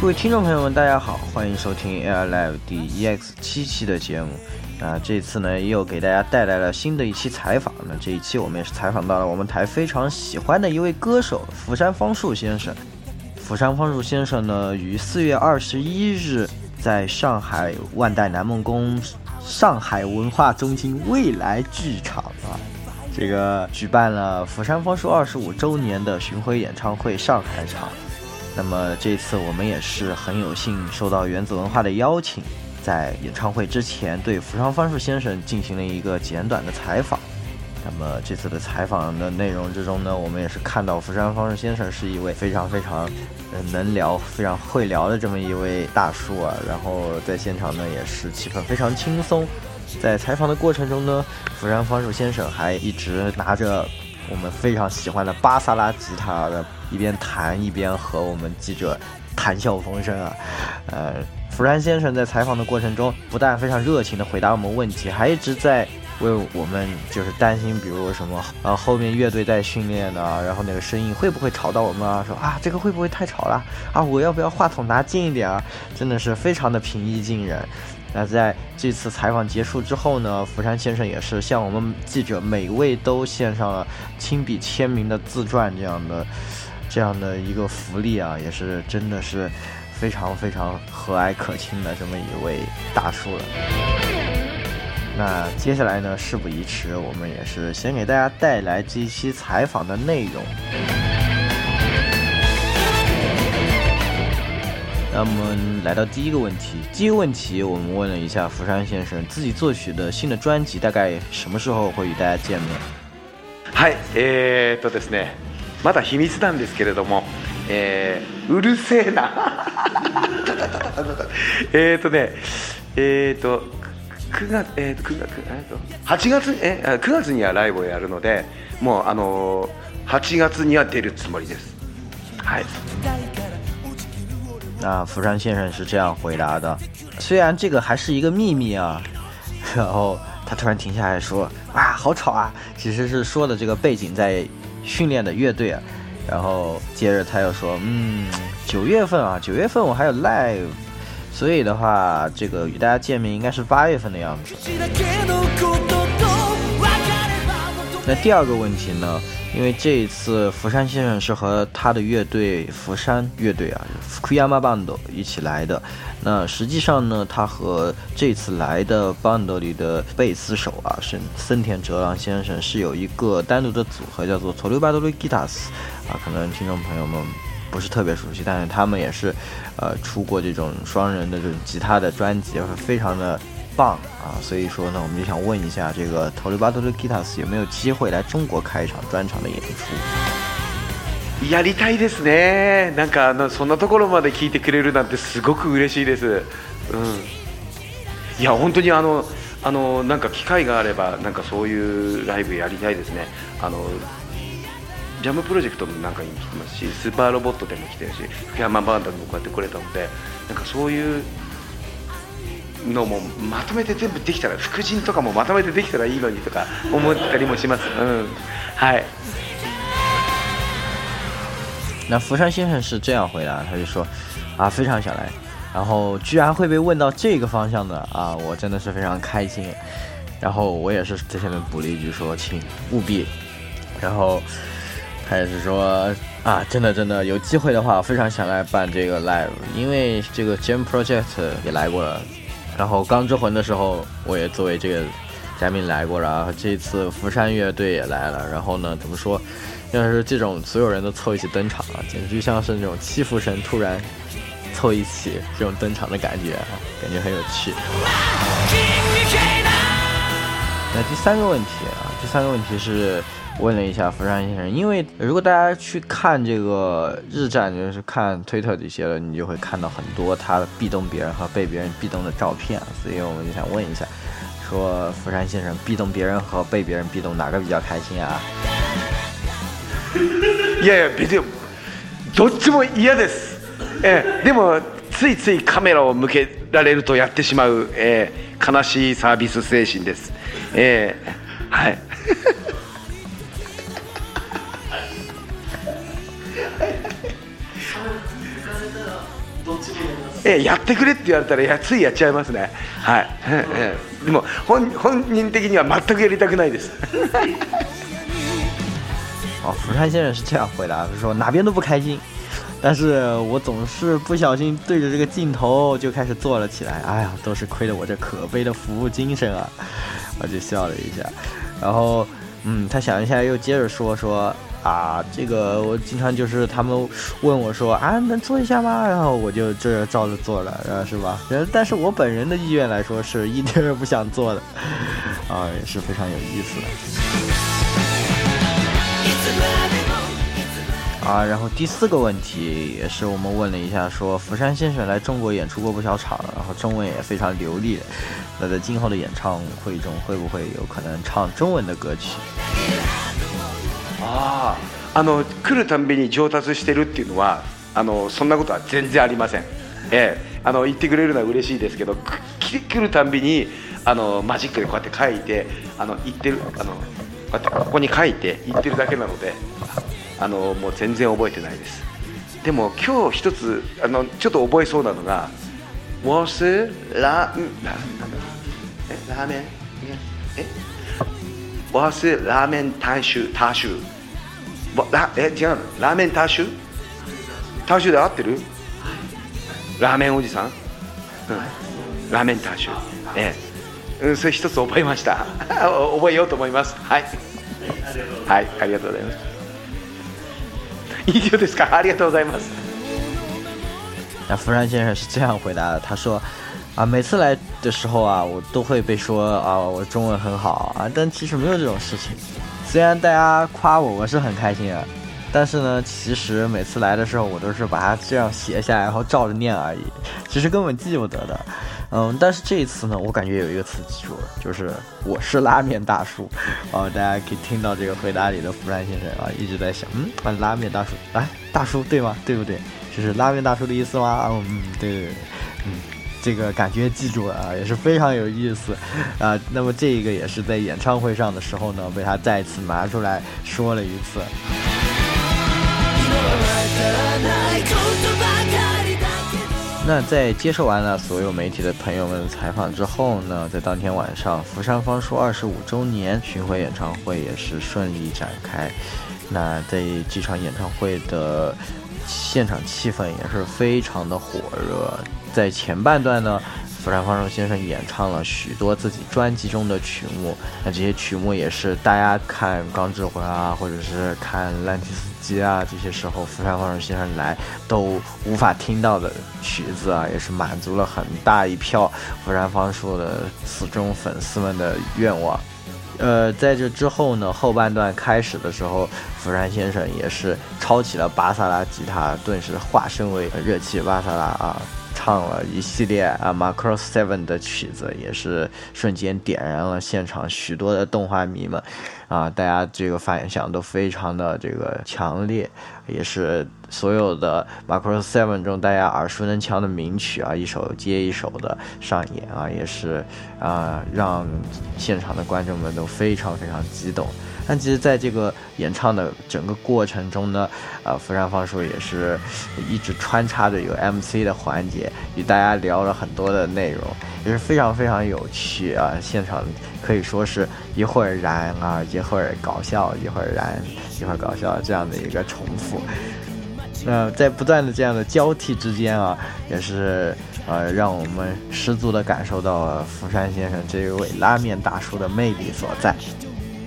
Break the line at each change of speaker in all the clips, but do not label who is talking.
各位听众朋友们，大家好，欢迎收听 Air Live 第 EX 七期的节目。啊，这次呢又给大家带来了新的一期采访。那这一期我们也是采访到了我们台非常喜欢的一位歌手釜山方树先生。釜山方树先生呢，于四月二十一日在上海万代南梦宫上海文化中心未来剧场啊，这个举办了釜山方树二十五周年的巡回演唱会上海场。那么这次我们也是很有幸受到原子文化的邀请，在演唱会之前对福山芳树先生进行了一个简短的采访。那么这次的采访的内容之中呢，我们也是看到福山芳树先生是一位非常非常能聊、非常会聊的这么一位大叔啊。然后在现场呢，也是气氛非常轻松。在采访的过程中呢，福山芳树先生还一直拿着我们非常喜欢的巴萨拉吉他的。一边弹一边和我们记者谈笑风生啊，呃，福山先生在采访的过程中，不但非常热情的回答我们问题，还一直在为我们就是担心，比如什么呃后面乐队在训练呢，然后那个声音会不会吵到我们啊？说啊这个会不会太吵了啊？我要不要话筒拿近一点啊？真的是非常的平易近人。那在这次采访结束之后呢，福山先生也是向我们记者每位都献上了亲笔签名的自传这样的。这样的一个福利啊，也是真的是非常非常和蔼可亲的这么一位大叔了。那接下来呢，事不宜迟，我们也是先给大家带来这一期采访的内容。那我们来到第一个问题，第一个问题我们问了一下福山先生，自己作曲的新的专辑大概什么时候会与大家见面？
はい、えーとですね。 まだ秘密なんですけれども、えー、うるせえな。えっとねえっ、ー、と9月えっ、ー、と9月えー、と8月え9月にはライブをやるのでもうあの8月には出るつもりです。はい。
那福山先生是这样回答的，虽然这个还是一个秘密啊，然后他突然停下来说：“啊，好吵啊！”其实是说的这个背景在训练的乐队啊，然后接着他又说，嗯，九月份啊，九月份我还有 live，所以的话，这个与大家见面应该是八月份的样子。那第二个问题呢？因为这一次福山先生是和他的乐队福山乐队啊，Fukuyama Band 一起来的。那实际上呢，他和这次来的 band 里的贝斯手啊，是森田哲郎先生，是有一个单独的组合，叫做 Torubadori Guitars。啊，可能听众朋友们不是特别熟悉，但是他们也是，呃，出过这种双人的这种吉他的专辑，非常的。棒啊！所以说呢，我们就想问一下，这个 Toribado Guitars 有没有机会来中国开一场专场的演出？
やりたいですね。なんかあのそんなところまで聞いてくれるなんてすごく嬉しいです。うん。いや本当にあのあのなんか機会があればなんかそういうライブやりたいですね。あのジャムプロジェクトもなんかに来てますし、スーパーロボットでも来てるし、福山バンドでもこうやってくれたので、なんかそういうのもまとめて全部できたら副陣とかもまとめてできたらいいのにとか思ったりもします。嗯，嗨。
那福山先生是这样回答，他就说啊，非常想来，然后居然会被问到这个方向的啊，我真的是非常开心。然后我也是在下面补了一句说，请务必。然后他也是说啊，真的真的有机会的话，非常想来办这个 live，因为这个 Jam Project 也来过了。 然后《钢之魂》的时候，我也作为这个嘉宾来过，然后这次福山乐队也来了。然后呢，怎么说？要是这种所有人都凑一起登场啊，简直就像是那种七福神突然凑一起这种登场的感觉，感觉很有趣。那第三个问题啊，第三个问题是。问了一下福山先生，因为如果大家去看这个日战，就是看推特这些了，你就会看到很多他壁咚别人和被别人壁咚的照片，所以我们就想问一下，说福山先生壁咚别人和被别人壁咚哪个比较开心啊？
いやいや別にどっちも嫌です。えでもついついカメラを向けられるとやってしまう、え悲しいサービス精神です。えはい。 えやってくれって言われたらやついやっちゃいますね。はい、でも本本人的には全くやりたくないです。
哦，福山先生是这样回答的，说哪边都不开心，但是我总是不小心对着这个镜头就开始做了起来。哎呀，都是亏了我这可悲的服务精神啊！我就笑了一下，然后，嗯，他想一下又接着说说啊，这个我经常就是他们问我说啊，能做一下吗？然后我就这照着做了，呃，是吧？呃但是我本人的意愿来说是一点也不想做的，啊，也是非常有意思的。啊，然后第四个问题也是我们问了一下，说福山先生来中国演出过不少场，然后中文也非常流利。那在今后的演唱会中，会不会有可能唱中文的歌曲？
ああの来るたんびに上達してるっていうのはあのそんなことは全然ありません。ええ。あの言ってくれるのは嬉しいですけどくき来るたんびにあのマジックでこうやって書いてあの言ってるあのこうやってここに書いて言ってるだけなのであのもう全然覚えてないです。でも今日一つあのちょっと覚えそうなのが「我是ラんななんラーメン？え？我是ラーメン大衆大衆わラえ違うの？ラーメン大衆大衆で合ってる？ラーメンおじさん、うん、ラーメン大衆ええ、うん、それ一つ覚えました。覚えようと思います。はい。はいありがとうございます。以上ですか？ありがとうございます。
那福山先生是这样回答的，他说：“啊，每次来的时候啊，我都会被说啊，我中文很好啊，但其实没有这种事情。虽然大家夸我，我是很开心啊，但是呢，其实每次来的时候，我都是把它这样写下来，然后照着念而已，其实根本记不得的。嗯，但是这一次呢，我感觉有一个词记住了，就是我是拉面大叔。啊，大家可以听到这个回答里的福山先生啊，一直在想，嗯，拉面大叔，哎，大叔对吗？对不对？这是拉面大叔的意思吗？嗯，对对对，嗯，这个感觉记住了啊，也是非常有意思啊。那么这个也是在演唱会上的时候呢，被他再次拿出来说了一次。那在接受完了所有媒体的朋友们的采访之后呢，在当天晚上，福山芳树二十五周年巡回演唱会也是顺利展开。那在这场演唱会的现场气氛也是非常的火热。在前半段呢，福山芳树先生演唱了许多自己专辑中的曲目，那这些曲目也是大家看《钢之魂》啊，或者是看《烂提斯基》啊，这些时候福山芳树先生来都无法听到的曲子啊，也是满足了很大一票福山芳树的死忠粉丝们的愿望。呃，在这之后呢，后半段开始的时候，福山先生也是抄起了巴萨拉吉他，顿时化身为热气巴萨拉啊，唱了一系列啊 microseven 的曲子，也是瞬间点燃了现场许多的动画迷们，啊，大家这个反响都非常的这个强烈，也是所有的 Macro Seven 中大家耳熟能详的名曲啊，一首接一首的上演啊，也是啊，让现场的观众们都非常非常激动。但其实，在这个演唱的整个过程中呢，呃，福山芳树也是一直穿插着有 MC 的环节，与大家聊了很多的内容，也是非常非常有趣啊。现场可以说是一会儿燃啊，一会儿搞笑，一会儿燃，一会儿搞笑这样的一个重复。那在不断的这样的交替之间啊，也是呃，让我们十足的感受到了福山先生这一位拉面大叔的魅力所在。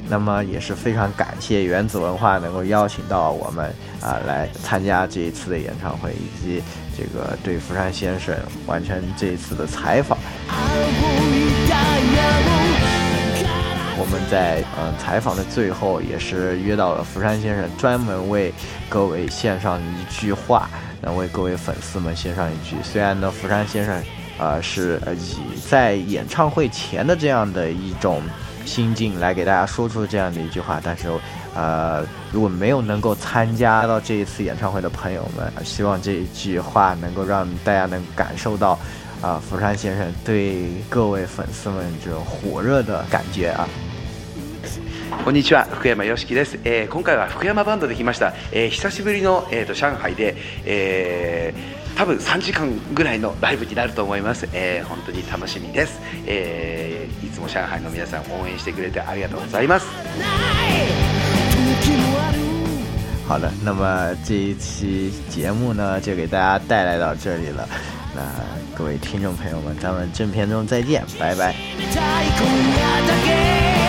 那么也是非常感谢原子文化能够邀请到我们啊来参加这一次的演唱会，以及这个对福山先生完成这一次的采访。我们在嗯、呃采访的最后，也是约到了福山先生，专门为各位献上一句话，那为各位粉丝们献上一句。虽然呢，福山先生呃是以在演唱会前的这样的一种心境来给大家说出这样的一句话，但是呃如果没有能够参加到这一次演唱会的朋友们，希望这一句话能够让大家能感受到。啊，福山先生对各位粉丝们这种火热的感觉啊。
こんにちは福山よしきです、えー今回は福山バンドで来ました、えー久しぶりの、えー、と上海で、えー多分3時間ぐらいのライブになると思います、えー本当に楽しみです、えーいつも上海の皆さん応援してくれてありがとうございます。
好的，那么这一期节目呢，就给大家带来到这里了。那各位听众朋友们，咱们正片中再见，拜拜。
たい